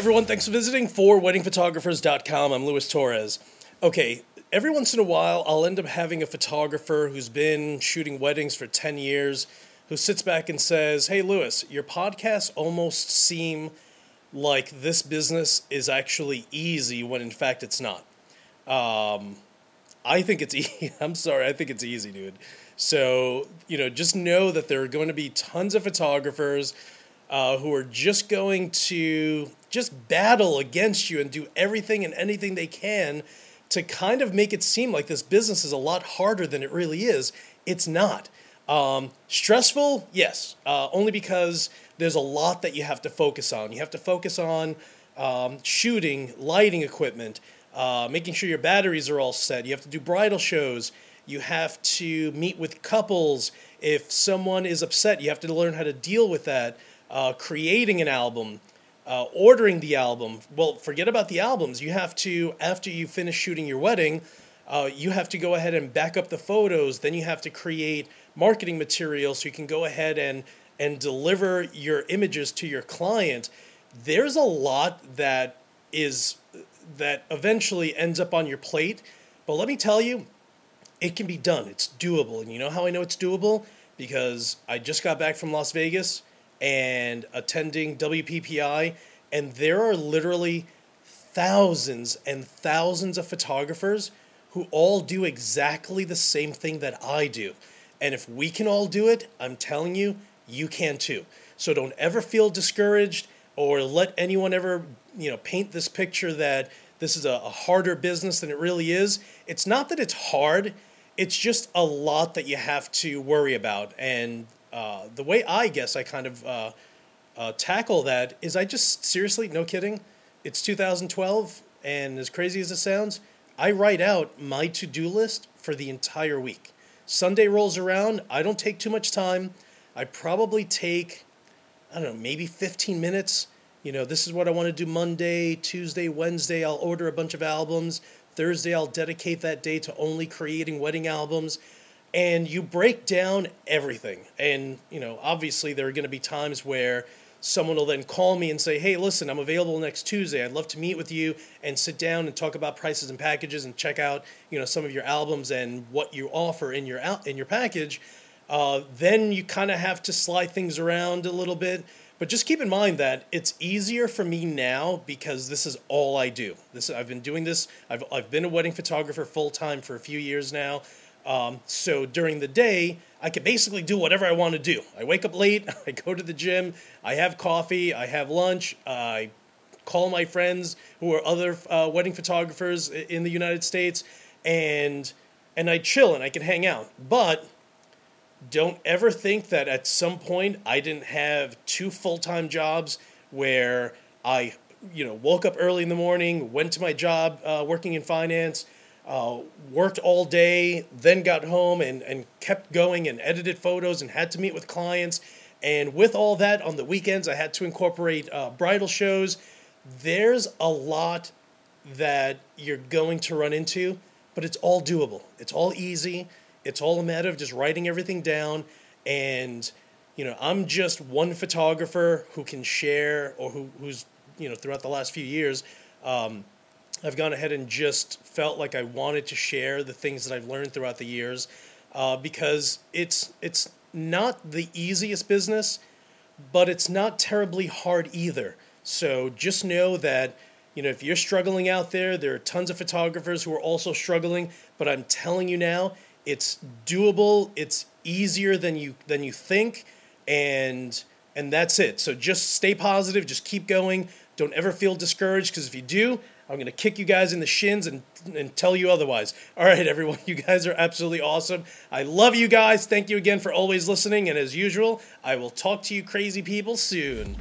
Everyone, thanks for visiting for weddingphotographers.com. I'm Luis Torres. Okay, every once in a while I'll end up having a photographer who's been shooting weddings for 10 years who sits back and says, Hey Luis, your podcasts almost seem like this business is actually easy when in fact it's not. Um, I think it's easy. I'm sorry, I think it's easy, dude. So, you know, just know that there are going to be tons of photographers uh, who are just going to just battle against you and do everything and anything they can to kind of make it seem like this business is a lot harder than it really is. It's not. Um, stressful, yes, uh, only because there's a lot that you have to focus on. You have to focus on um, shooting, lighting equipment, uh, making sure your batteries are all set. You have to do bridal shows. You have to meet with couples. If someone is upset, you have to learn how to deal with that uh, creating an album, uh, ordering the album. Well, forget about the albums. You have to, after you finish shooting your wedding, uh, you have to go ahead and back up the photos. Then you have to create marketing material so you can go ahead and and deliver your images to your client. There's a lot that is that eventually ends up on your plate. But let me tell you, it can be done. It's doable. And you know how I know it's doable? Because I just got back from Las Vegas and attending WPPI, and there are literally thousands and thousands of photographers who all do exactly the same thing that I do. And if we can all do it, I'm telling you, you can too. So don't ever feel discouraged or let anyone ever, you know, paint this picture that this is a, a harder business than it really is. It's not that it's hard, it's just a lot that you have to worry about. And uh, the way I guess I kind of uh, uh, tackle that is I just seriously, no kidding, it's 2012, and as crazy as it sounds, I write out my to do list for the entire week. Sunday rolls around, I don't take too much time. I probably take, I don't know, maybe 15 minutes. You know, this is what I want to do Monday, Tuesday, Wednesday. I'll order a bunch of albums. Thursday, I'll dedicate that day to only creating wedding albums and you break down everything. And, you know, obviously there are going to be times where someone will then call me and say, hey, listen, I'm available next Tuesday. I'd love to meet with you and sit down and talk about prices and packages and check out, you know, some of your albums and what you offer in your, in your package. Uh, then you kind of have to slide things around a little bit. But just keep in mind that it's easier for me now because this is all I do. This I've been doing this. I've, I've been a wedding photographer full time for a few years now. Um, so during the day, I can basically do whatever I want to do. I wake up late, I go to the gym, I have coffee, I have lunch, I call my friends who are other uh, wedding photographers in the United States, and and I chill and I can hang out. But don't ever think that at some point I didn't have two full time jobs where I, you know, woke up early in the morning, went to my job uh, working in finance uh, worked all day, then got home and, and kept going and edited photos and had to meet with clients. And with all that on the weekends, I had to incorporate uh, bridal shows. There's a lot that you're going to run into, but it's all doable. It's all easy. It's all a matter of just writing everything down. And, you know, I'm just one photographer who can share or who, who's, you know, throughout the last few years, um, I've gone ahead and just felt like I wanted to share the things that I've learned throughout the years uh, because it's it's not the easiest business, but it's not terribly hard either. So just know that you know if you're struggling out there, there are tons of photographers who are also struggling. But I'm telling you now, it's doable. It's easier than you than you think, and and that's it. So just stay positive. Just keep going. Don't ever feel discouraged because if you do, I'm going to kick you guys in the shins and, and tell you otherwise. All right, everyone, you guys are absolutely awesome. I love you guys. Thank you again for always listening. And as usual, I will talk to you crazy people soon.